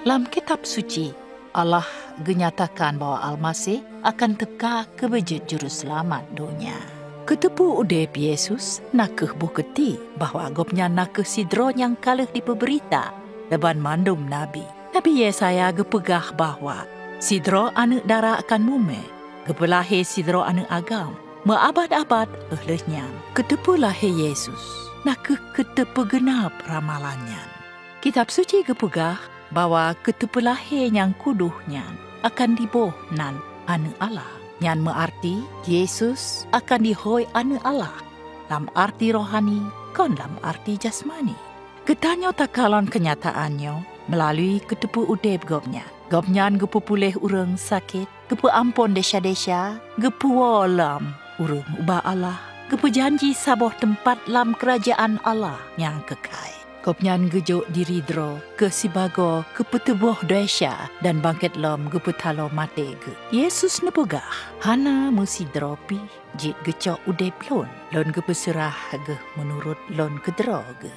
Dalam kitab suci, Allah genyatakan bahawa Al-Masih akan teka ke bejit juru selamat dunia. Ketepu udep Yesus nakeh buketi bahawa agopnya nakeh sidro yang kalah dipeberita depan mandum Nabi. Nabi Yesaya gepegah bahawa sidro anak darah akan mume, gepelahe sidro anak agam, meabad-abad ehlehnya. Ketepu lahir Yesus, nakeh ketepu genap ramalannya. Kitab suci gepegah bahawa ketepu lahir yang kuduhnya akan diboh nan anak Allah yang mengarti Yesus akan dihoi anak Allah dalam arti rohani kon dalam arti jasmani. Ketanyo takalon kenyataannya melalui ketepu udep gopnya. Gopnya gepu pulih urang sakit, gepu ampun desya-desya, gepu walam urang ubah Allah, gepu janji saboh tempat dalam kerajaan Allah yang kekal. Kopnyan gejuk diri dro ke sibago ke petubuh doesya dan bangkit lom ke petalo mate ke. Yesus nepegah hana musi dropi jit gecok udep lon lon ke peserah ge menurut lon ke dro ge.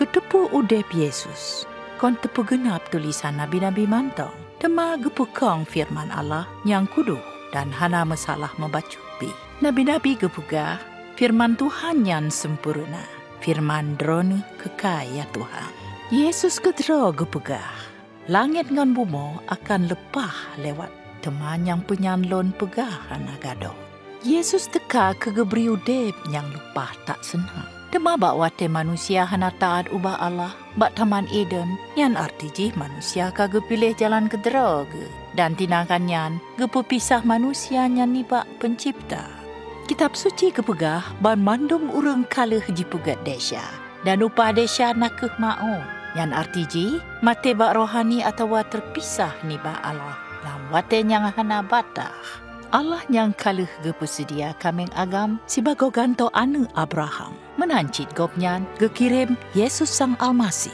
Ketepu udep Yesus kon tepu genap tulisan Nabi-Nabi mantong. Tema gepukong firman Allah yang kudu dan hana masalah membacupi. Nabi-Nabi gepugah firman Tuhan yang sempurna firman drone kekaya Tuhan. Yesus kedro gepegah. Langit ngan bumo akan lepah lewat teman yang penyanlon pegah anagado. Yesus teka ke geberi udep yang lepah tak senang. Dema bak wate manusia hana taat ubah Allah bak taman Eden yang arti jih manusia kage pilih jalan kedera ge. Dan tinangkan yan gepu pisah manusia yang nibak pencipta. Kitab suci kepegah ban mandum urang kalah jipugat desya dan upah desya nakeh mau yang arti ji mate bak rohani atau terpisah ni ba Allah. Lam wate yang hana batah. Allah yang kalah gepesedia kameng agam sibago ganto anu Abraham. Menancit gopnyan gekirim Yesus sang Almasih.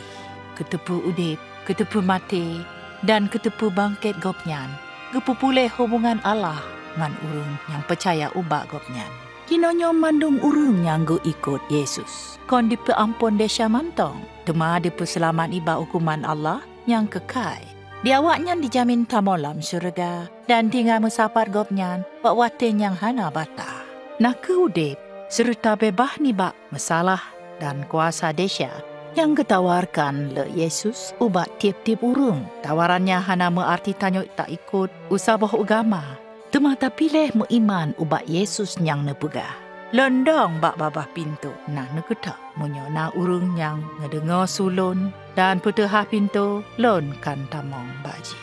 Ketepu udip ketepu mate dan ketepu bangkit gopnyan gepupule hubungan Allah ngan urung yang percaya ubak gopnyan. Kinonyo mandung urung yang go ikut Yesus. Kon dipe ampun desya mantong. Dema dipe selamat iba hukuman Allah yang kekai. Di awaknya dijamin tamolam syurga dan tinggal mesapar gopnyan bak waten yang hana bata. Nak ke udip serta bebah ni bak masalah dan kuasa desya yang ketawarkan le Yesus ubat tiap-tiap urung. Tawarannya hana mengarti tanyok tak ikut usabah agama Temata pilih mu iman ubak Yesus yang nepegah. Londong bak babah pintu. Nah neketak munyo na urung yang ngedengar sulun dan putihah pintu lon kan tamong baji.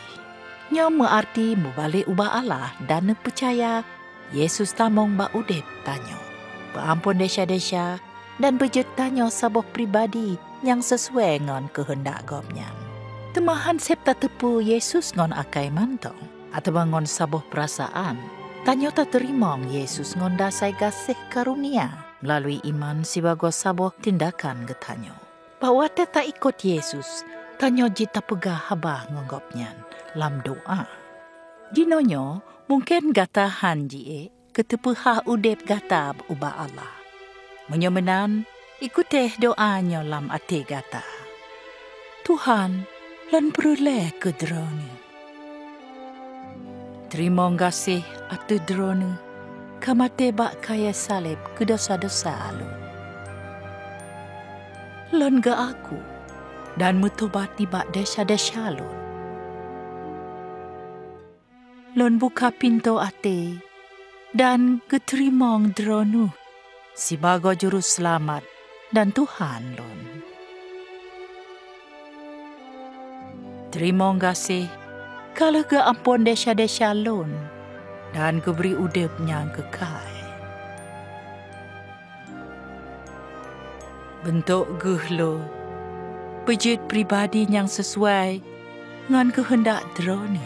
Nyo arti mu balik ubak Allah dan percaya Yesus tamong bak udep tanyo. Berampun desya-desya dan bejet tanyo sabuh pribadi yang sesuai ngon kehendak gomnya. Temahan septa tepu Yesus ngon akai mantong atau bangun sabuh perasaan. Tanya tak terima Yesus ngondasai kasih karunia melalui iman si bagus sabuh tindakan getanyo. Bahawa te tak ikut Yesus, tanya jita pegah habah ngonggopnya lam doa. Dinonyo mungkin gata hanji e ketepuha udep gata ubah Allah. Menyomenan, ikuteh doanya lam ate gata. Tuhan, lan peruleh kedroni. Terima kasih atu drone kamate bak kaya salib ke dosa-dosa alu. Lon ga aku dan mutobat di bak desa-desa lu. Lon buka pintu ate dan keterimong dronu si bago juru selamat dan Tuhan lon. Terima kasih kalau ke ampun desya-desya lon dan ke beri udepnya kekal. Bentuk gehlo, pejit pribadi yang sesuai dengan kehendak drone.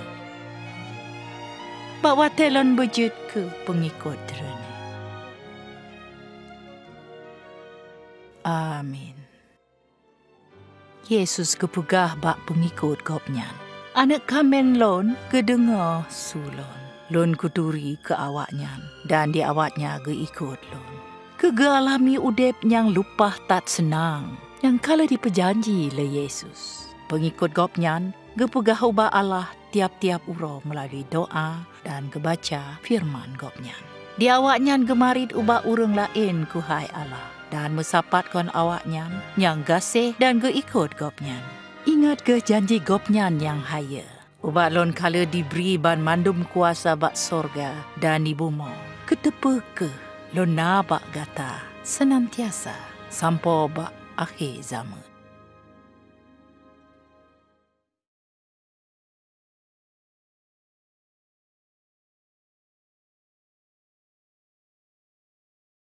Bawa telon bejit ke pengikut drone. Amin. Yesus kepegah bak pengikut kopnyan. Anak kamen lon kedengar sulon. Lon kuturi ke awaknya dan di awaknya ke ikut lon. Kegalami udep yang lupa tak senang. Yang kala diperjanji le Yesus. Pengikut gopnyan gepegah ubah Allah tiap-tiap uro melalui doa dan kebaca firman gopnyan. Di awaknyan gemarit ubah urung lain kuhai Allah dan mesapatkan awaknyan yang gasih dan geikut gopnyan. Ingat ke janji gopnyan yang haya. Ubah lon kala diberi ban mandum kuasa bak sorga dan di bumi. Ketepe ke lon nabak gata senantiasa sampai bak akhir zaman.